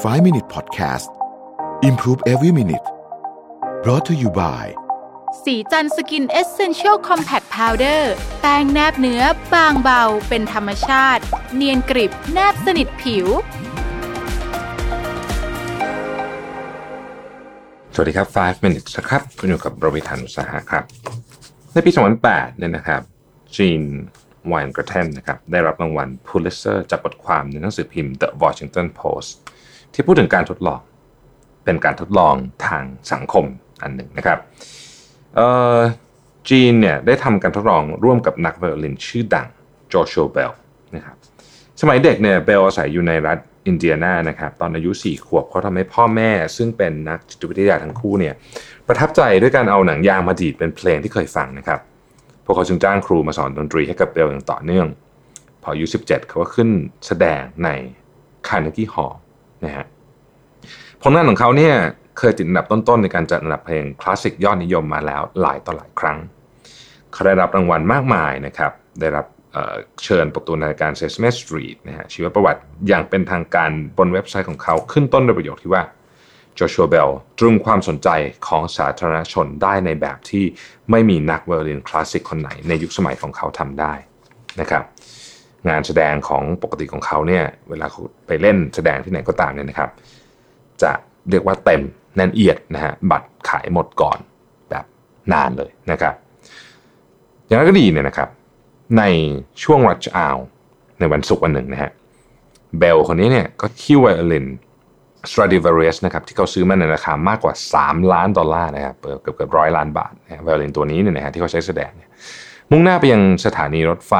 5 Minute Podcast Improve Every Minute brought to you by ศรีจันทร์ Skin Essential Compact Powder แป้งแนบเนื้อบางเบา เป็นธรรมชาติ เนียนกริบแนบสนิทผิว สวัสดีครับ 5 minutes นะครับ คุณอยู่กับรวิศ หาญอุตสาหะครับ ในปี 2008 เนี่ยนะครับ Gene Weingarten นะครับ ได้รับรางวัล Pulitzer จากบทความในหนังสือพิมพ์ The Washington Post ที่พูดถึงการทดลอง เป็นการทดลองทางสังคมอันหนึ่งนะครับจีนเนี่ยได้ทำการทดลองร่วมกับนักไวโอลินชื่อดังจอร์จเบลนะครับสมัยเด็กเนี่ยเบลอาศัยอยู่ในรัฐอินเดียนานะครับตอนอายุ 4 ขวบเขาทำให้พ่อแม่ ซึ่งเป็นนักจิตวิทยาทั้งคู่เนี่ยประทับใจด้วยการเอาหนังยางมาดีดเป็นเพลงที่เคยฟังนะครับพวกเขาจึงจ้างครูมาสอนดนตรีให้กับเบลอย่างต่อเนื่อง พออายุ 17 เขาก็ขึ้นแสดงใน Carnegie Hall นะฮะผลงานของเขาเนี่ยเคยติดอันดับต้นๆในการจัดอันดับเพลงคลาสสิกยอดนิยมมาแล้วหลายต่อหลายครั้งเขาได้รับรางวัลมากมายนะครับ ได้รับเชิญประตูในการ Sesame Street นะฮะชีวประวัติอย่างเป็นทางการบนเว็บไซต์ของเขาขึ้นต้นด้วยประโยคที่ว่า Joshua Bell ตรึงความสนใจของสาธารณชนได้ในแบบที่ไม่มีนักไวโอลินคลาสสิกคนไหนในยุคสมัยของเขาทำได้นะครับ งานแสดงของปกติของเขาเนี่ยเวลาเขาไปเล่นแสดงที่ไหนก็ตามเนี่ยนะครับ จะเรียกว่าเต็มแน่นเอียดนะฮะบัตรขายหมดก่อนแบบนานเลยนะครับอย่างนั้นก็ดีเนี่ยนะครับ ในช่วงรัชอาวในวันศุกร์วันหนึ่งนะฮะเบลคนนี้เนี่ยก็คิวไวโอลิน Stradivarius นะครับที่เขาซื้อมาในราคามากกว่า 3 ล้านดอลลาร์นะครับเกือบเกือบร้อยล้านบาทนะไวโอลินตัวนี้เนี่ยนะฮะที่เขาใช้แสดงเนี่ยมุ่งหน้าไปยังสถานีรถไฟ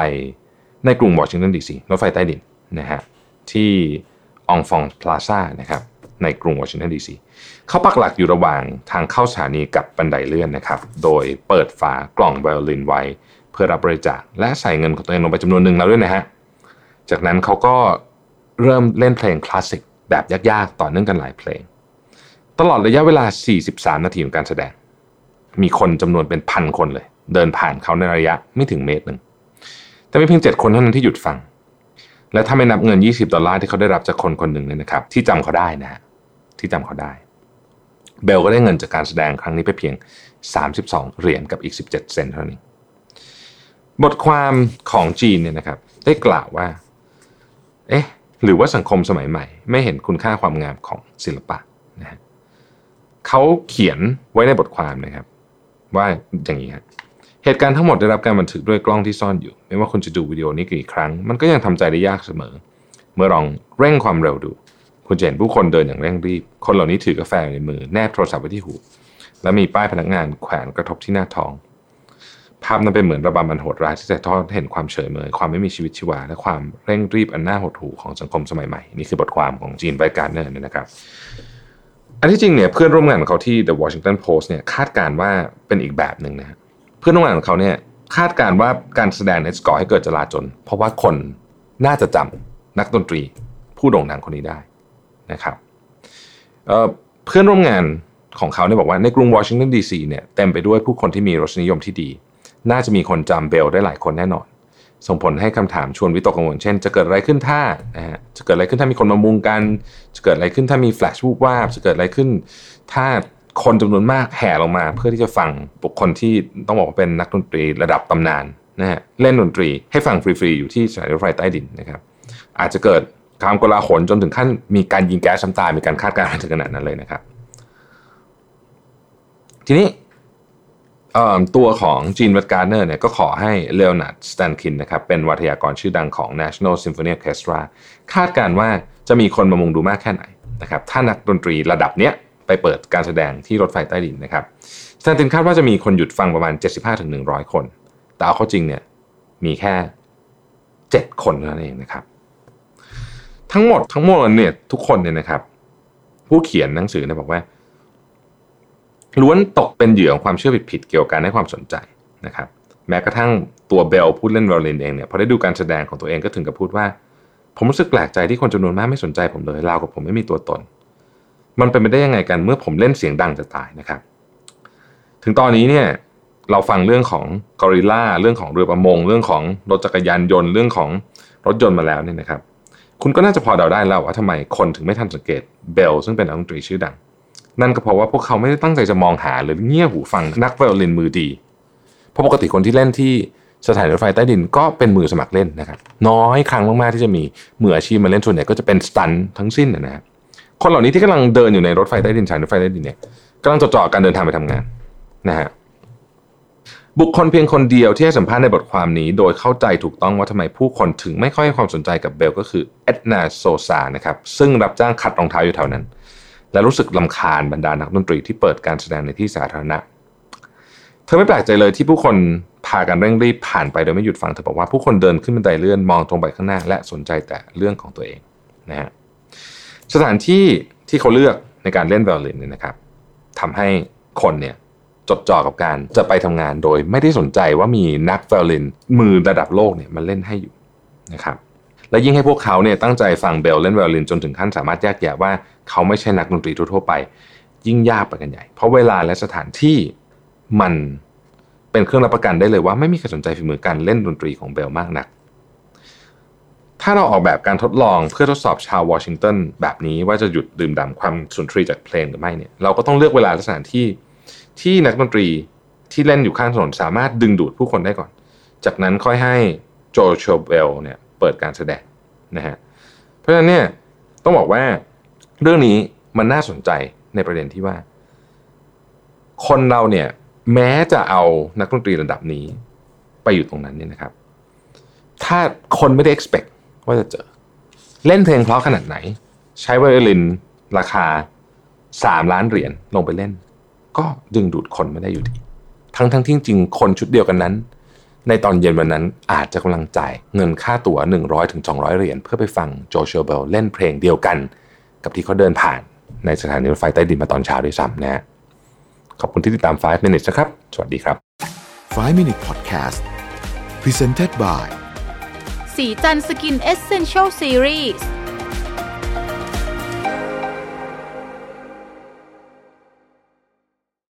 ในกรุงวอชิงตันดีซีรถไฟใต้ดินนะฮะที่องฟองพลาซ่านะครับในกรุงวอชิงตันดีซีเขาปักหลักอยู่ระหว่างทางเข้าสถานีกับบันไดเลื่อนนะครับ โดยเปิดฝากล่องไวโอลินไว้ เพื่อรับบริจาคและใส่เงินของตัวเองลงไปจำนวนหนึ่งแล้วด้วยนะฮะจากนั้นเขาก็เริ่มเล่นเพลงคลาสสิกแบบยากๆ ต่อเนื่องกันหลายเพลง ตลอดระยะเวลา 43 นาทีของการแสดง มีคนจำนวนเป็นพันคนเลย เดินผ่านเขาในระยะไม่ถึงเมตรหนึ่ง แต่มีเพียง 7 คนเท่านั้นที่หยุดฟัง และถ้าไม่นับเงิน 20 ดอลลาร์ที่เขาได้รับจากคนคนหนึ่งเนี่ยนะครับ ที่จำเขาได้นะฮะที่จำเขาได้ เบลก็ได้เงินจากการแสดงครั้งนี้ไปเพียง 32 เหรียญกับอีก 17 เซนเท่านี้บทความของจีนเนี่ยนะครับ ได้กล่าวว่า เอ๊ะหรือว่าสังคมสมัยใหม่ ไม่เห็นคุณค่าความงามของศิลปะนะฮะเขาเขียนไว้ในบทความนะครับ ว่าอย่างนี้ครับ เหตุการณ์ทั้งหมดได้รับการบันทึกด้วยกล้องที่ซ่อนอยู่ ไม่ว่าคุณจะดูวิดีโอนี้กี่ครั้ง มันก็ยังทำใจได้ยากเสมอ เมื่อลองเร่งความเร็วดู คุณจะเห็นผู้คนเดินอย่างเร่งรีบ คนเหล่านี้ถือกาแฟในมือแนบโทรศัพท์ไว้ที่หู และมีป้ายพนักงานแขวนกระทบที่หน้าท้อง ภาพนั้นเป็นเหมือนระบำอันโหดร้ายที่สะท้อนให้เห็นความเฉยเมยความไม่มีชีวิตชีวา และความเร่งรีบอันน่าหดหู่ของสังคมสมัยใหม่นี่คือบทความของ Gene Weingarten นะครับอันที่จริงเนี่ยเพื่อนร่วมงานของเขาที่ The Washington Post เนี่ยคาดการณ์ว่าเป็นอีกแบบหนึ่งนะ เพื่อนร่วมงานของเขาเนี่ยคาดการณ์ว่าการแสดงเนี่ยก่อให้เกิดจลาจลเพราะว่าคนน่าจะจำนักดนตรีผู้โด่งดังคนนี้ได้นะครับเเพื่อนร่วมงานของเขาเนี่ยบอกว่าในกรุงวอชิงตันดีซีเนี่ยเต็มไปด้วยผู้คนที่มีรสนิยมที่ดี น่าจะมีคนจำเบลได้หลายคนแน่นอน ส่งผลให้คำถามชวนวิตกกังวลเช่น จะเกิดอะไรขึ้นถ้านะฮะจะเกิดอะไรขึ้นถ้ามีคนมามุงกัน จะเกิดอะไรขึ้นถ้ามีแฟลชวูบวาบจะเกิดอะไรขึ้น ถ้า คนจำนวนมากแห่ลงมา เพื่อที่จะฟังบุคคลที่ต้องบอกว่าเป็นนักดนตรีระดับตำนานนะฮะเล่นดนตรีให้ฟังฟรีๆอยู่ที่สถานีรถไฟใต้ดินนะครับ อาจจะเกิดความโกลาหลจนถึงขั้นมีการยิงแก๊สน้ำตามีการคาดการณ์ถึงขนาดนั้นเลยนะครับ ทีนี้ตัวของ Gene Weingarten เนี่ยก็ขอให้ Leonard Slatkin นะครับเป็นวาทยกรชื่อดังของ National Symphony Orchestra คาดการณ์ว่าจะมีคนมามุงดูมากแค่ไหนนะครับถ้านักดนตรีระดับเนี้ย ไปเปิดการแสดงที่รถไฟใต้ดินนะครับ Slatkin คาดว่าจะมีคนหยุดฟังประมาณ 75-100 คน แต่เอาเข้าจริงเนี่ยมีแค่ 7 คนเท่านั้นเองนะครับ ทั้งหมดทั้งหมดเนี่ยทุกคนเนี่ยนะครับ ผู้เขียนหนังสือเนี่ยบอกว่า ล้วนตกเป็นเหยื่อของความเชื่อผิดๆเกี่ยวกับการให้ความสนใจนะครับ แม้กระทั่งตัวเบลพูดเล่นวอลเลนเองเนี่ยพอได้ดูการแสดงของตัวเองก็ถึงกับพูดว่า ผมรู้สึกแปลกใจที่คนจำนวนมากไม่สนใจผมเลยราวกับผมไม่มีตัวตน มันเป็นไปได้ยังไงกันเมื่อผมเล่นเสียงดังจะตายนะครับ ถึงตอนนี้เนี่ยเราฟังเรื่องของกอริลลาเรื่องของเรือประมง เรื่องของรถจักรยานยนต์เรื่องของรถยนต์มาแล้วเนี่ยนะครับ คุณก็น่าจะพอเดาได้แล้วว่าทำไมคนถึงไม่ทันสังเกตเบลซึ่งเป็นนักดนตรีชื่อดัง นั่นก็เพราะว่าพวกเขาไม่ได้ตั้งใจจะมองหาหรือเงี่ยหูฟังนักไวโอลินมือดีเพราะปกติคนที่เล่นที่สถานีรถไฟใต้ดินก็เป็นมือสมัครเล่นนะครับ น้อยครั้งมากๆที่จะมีมืออาชีพมาเล่นส่วนใหญ่ก็จะเป็นสตันทั้งสิ้นนะครับ คนเหล่านี้ที่กำลังเดินอยู่ในรถไฟใต้ดินสายรถไฟใต้ดินเนี่ยกำลังจดจ่อการเดินทางไปทำงานนะฮะบุคคลเพียงคนเดียวที่ให้สัมภาษณ์ในบทความนี้ โดยเข้าใจถูกต้องว่าทำไมผู้คนถึงไม่ค่อยให้ความสนใจกับเบลก็คือเอ็ดนาโซซานะครับซึ่งรับจ้างขัดรองเท้าอยู่แถวนั้น และรู้สึกลำคาญบรรดานักดนตรีที่เปิดการแสดงในที่สาธารณะ เธอไม่แปลกใจเลยที่ผู้คนพากันเร่งรีบผ่านไปโดยไม่หยุดฟังเธอบอกว่าผู้คนเดินขึ้นบันไดเลื่อนมองตรงไปข้างหน้า และสนใจแต่เรื่องของตัวเองนะฮะ สถานที่ที่เขาเลือกในการเล่นไวโอลินเนี่ยนะครับทำให้คนเนี่ยจดจ่อกับการจะไปทำงานโดย ไม่ได้สนใจว่ามีนักไวโอลินมือระดับโลกเนี่ยมาเล่นให้อยู่นะครับและยิ่งให้พวกเขาเนี่ยตั้งใจฟังเบลเล่นไวโอลินจนถึงขั้นสามารถแยกแยะว่าเขาไม่ใช่นักดนตรีทั่วไป ยิ่งยากไปกันใหญ่ เพราะเวลาและสถานที่มันเป็นเครื่องรับประกันได้เลยว่าไม่มีใครสนใจฝีมือการเล่นดนตรีของเบลมากนัก ถ้าเราออกแบบการทดลองเพื่อทดสอบชาววอชิงตันแบบนี้ว่าจะหยุดดื่มด่ำความสุนทรีจากเพลงหรือไม่เนี่ยเราก็ต้องเลือกเวลาและสถานที่ ที่นักดนตรีที่เล่นอยู่ข้างถนนสามารถดึงดูดผู้คนได้ก่อน จากนั้นค่อยให้โจโชเบลเนี่ยเปิดการแสดงนะฮะเพราะฉะนั้นเนี่ยต้องบอกว่าเรื่องนี้มันน่าสนใจในประเด็นที่ว่า คนเราเนี่ยแม้จะเอานักดนตรีระดับนี้ไปอยู่ตรงนั้นเนี่ยนะครับ ถ้าคนไม่ได้ expect ว่าจะเจอ เล่นเพลงเพราะขนาดไหน ใช้ไวโอลินราคา3ล้านเหรียญลงไปเล่น ก็ดึงดูดคนไม่ได้อยู่ดี ทั้งทั้งที่จริงคนชุดเดียวกันนั้น ในตอนเย็นวันนั้นอาจจะกำลังจ่ายเงินค่าตั๋ว 100ถึง200เหรียญเพื่อไปฟังโจเชัวเบลเล่นเพลงเดียวกัน กับที่เขาเดินผ่านในสถานีรถไฟใต้ดินมาตอนเช้าด้วยซ้ำนะฮะขอบคุณที่ติดตาม 5 minutes นะครับ สวัสดีครับ 5 Minute Podcast Presented by สีจันสกินเอเซนเชลซีรีส์